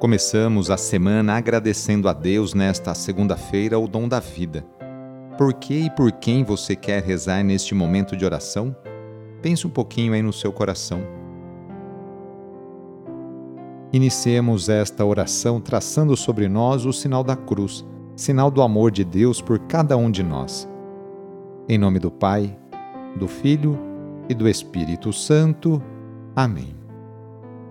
Começamos a semana agradecendo a Deus nesta segunda-feira o dom da vida. Por que e por quem você quer rezar neste momento de oração? Pense um pouquinho aí no seu coração. Iniciemos esta oração traçando sobre nós o sinal da cruz, sinal do amor de Deus por cada um de nós. Em nome do Pai, do Filho e do Espírito Santo. Amém.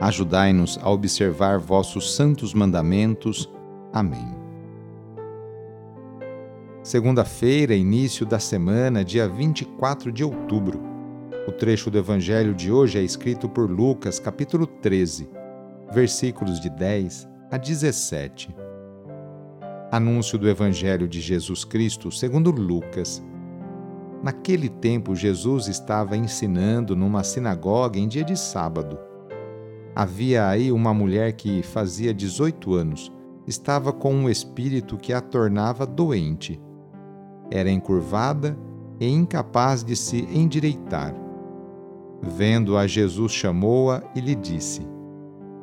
Ajudai-nos a observar vossos santos mandamentos. Amém. Segunda-feira, início da semana, dia 24 de outubro. O trecho do Evangelho de hoje é escrito por Lucas, capítulo 13, versículos de 10 a 17. Anúncio do Evangelho de Jesus Cristo segundo Lucas. Naquele tempo, Jesus estava ensinando numa sinagoga em dia de sábado Havia aí uma mulher que fazia 18 anos, estava com um espírito que a tornava doente. Era encurvada e incapaz de se endireitar. Vendo-a, Jesus chamou-a e lhe disse: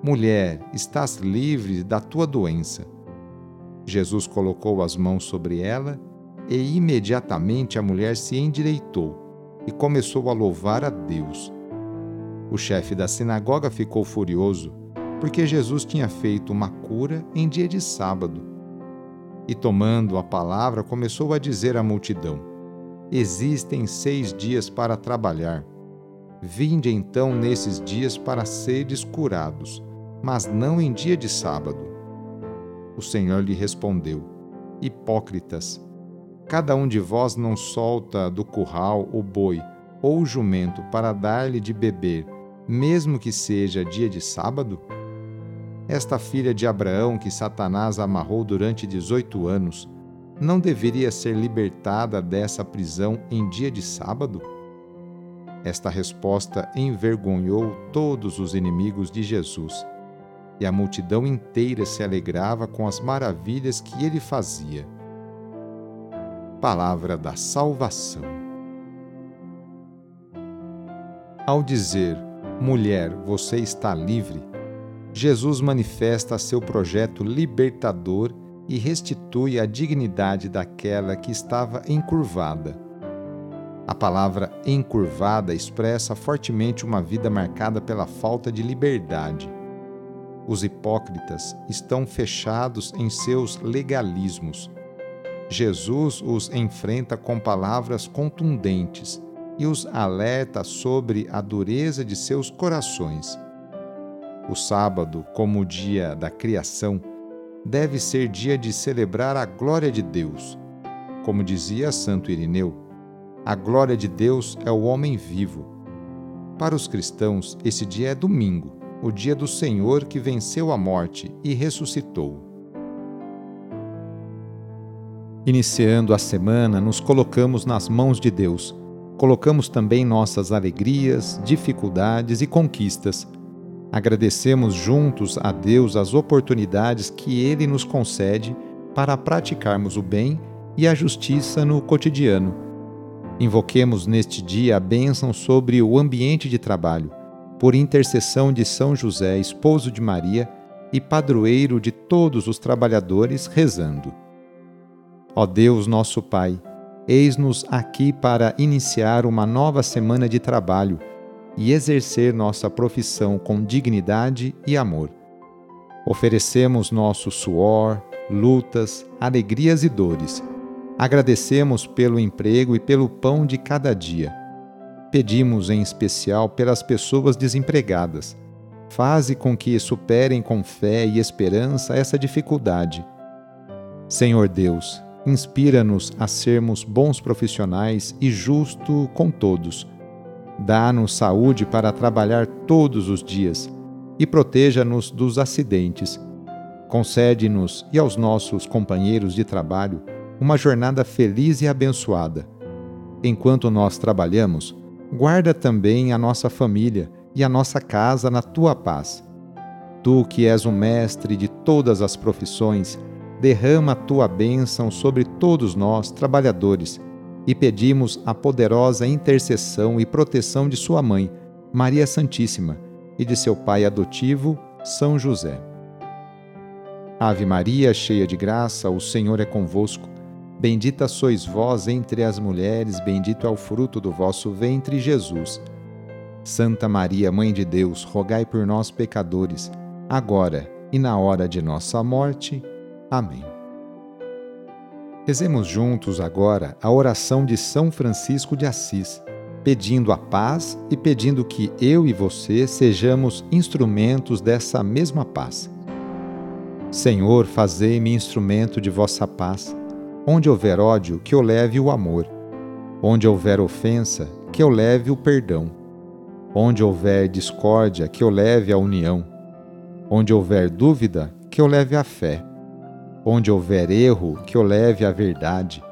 Mulher, estás livre da tua doença. Jesus colocou as mãos sobre ela e imediatamente a mulher se endireitou e começou a louvar a Deus. O chefe da sinagoga ficou furioso porque Jesus tinha feito uma cura em dia de sábado. E tomando a palavra, começou a dizer à multidão: Existem seis dias para trabalhar. Vinde então nesses dias para seres curados, mas não em dia de sábado. O Senhor lhe respondeu: Hipócritas, cada um de vós não solta do curral o boi ou o jumento para dar-lhe de beber mesmo que seja dia de sábado? Esta filha de Abraão que Satanás amarrou durante 18 anos, não deveria ser libertada dessa prisão em dia de sábado? Esta resposta envergonhou todos os inimigos de Jesus, e a multidão inteira se alegrava com as maravilhas que ele fazia. Palavra da Salvação. Ao dizer, Mulher, você está livre. Jesus manifesta seu projeto libertador e restitui a dignidade daquela que estava encurvada. A palavra encurvada expressa fortemente uma vida marcada pela falta de liberdade. Os hipócritas estão fechados em seus legalismos. Jesus os enfrenta com palavras contundentes e os alerta sobre a dureza de seus corações. O sábado, como o dia da criação, deve ser dia de celebrar a glória de Deus. Como dizia Santo Irineu, a glória de Deus é o homem vivo. Para os cristãos, esse dia é domingo, o dia do Senhor que venceu a morte e ressuscitou. Iniciando a semana, nos colocamos nas mãos de Deus colocamos também nossas alegrias, dificuldades e conquistas. Agradecemos juntos a Deus as oportunidades que Ele nos concede para praticarmos o bem e a justiça no cotidiano. Invoquemos neste dia a bênção sobre o ambiente de trabalho, por intercessão de São José, esposo de Maria e padroeiro de todos os trabalhadores, rezando. Ó Deus, nosso Pai, Eis-nos aqui para iniciar uma nova semana de trabalho e exercer nossa profissão com dignidade e amor. Oferecemos nosso suor, lutas, alegrias e dores. Agradecemos pelo emprego e pelo pão de cada dia. Pedimos em especial pelas pessoas desempregadas. Faze com que superem com fé e esperança essa dificuldade. Senhor Deus, inspira-nos a sermos bons profissionais e justo com todos. Dá-nos saúde para trabalhar todos os dias e proteja-nos dos acidentes. Concede-nos e aos nossos companheiros de trabalho uma jornada feliz e abençoada. Enquanto nós trabalhamos, guarda também a nossa família e a nossa casa na tua paz. Tu, que és o mestre de todas as profissões, derrama a tua bênção sobre todos nós, trabalhadores, e pedimos a poderosa intercessão e proteção de Sua mãe, Maria Santíssima, e de seu pai adotivo, São José. Ave Maria, cheia de graça, o Senhor é convosco. Bendita sois vós entre as mulheres, bendito é o fruto do vosso ventre, Jesus. Santa Maria, Mãe de Deus, rogai por nós, pecadores, agora e na hora de nossa morte. Amém. Rezemos juntos agora a oração de São Francisco de Assis, pedindo a paz e pedindo que eu e você sejamos instrumentos dessa mesma paz. Senhor, fazei-me instrumento de vossa paz. Onde houver ódio, que eu leve o amor. Onde houver ofensa, que eu leve o perdão. Onde houver discórdia, que eu leve a união. Onde houver dúvida, que eu leve a fé. Onde houver erro, que eu leve a verdade.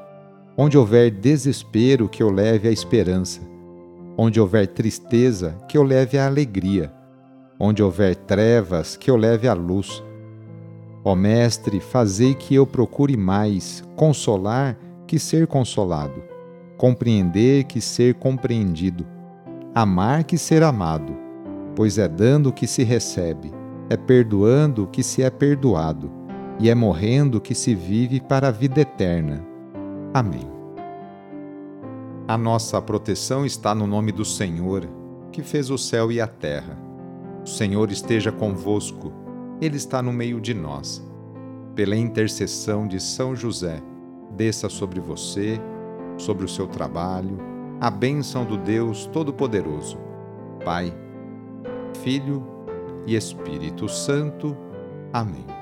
Onde houver desespero, que eu leve a esperança. Onde houver tristeza, que eu leve a alegria. Onde houver trevas, que eu leve a luz Ó Mestre, fazei que eu procure mais consolar que ser consolado, compreender que ser compreendido, amar que ser amado, pois é dando que se recebe, é perdoando que se é perdoado, e é morrendo que se vive para a vida eterna. Amém. A nossa proteção está no nome do Senhor, que fez o céu e a terra. O Senhor esteja convosco ele está no meio de nós. Pela intercessão de São José, desça sobre você, sobre o seu trabalho, a bênção do Deus Todo-Poderoso, Pai, Filho e Espírito Santo. Amém.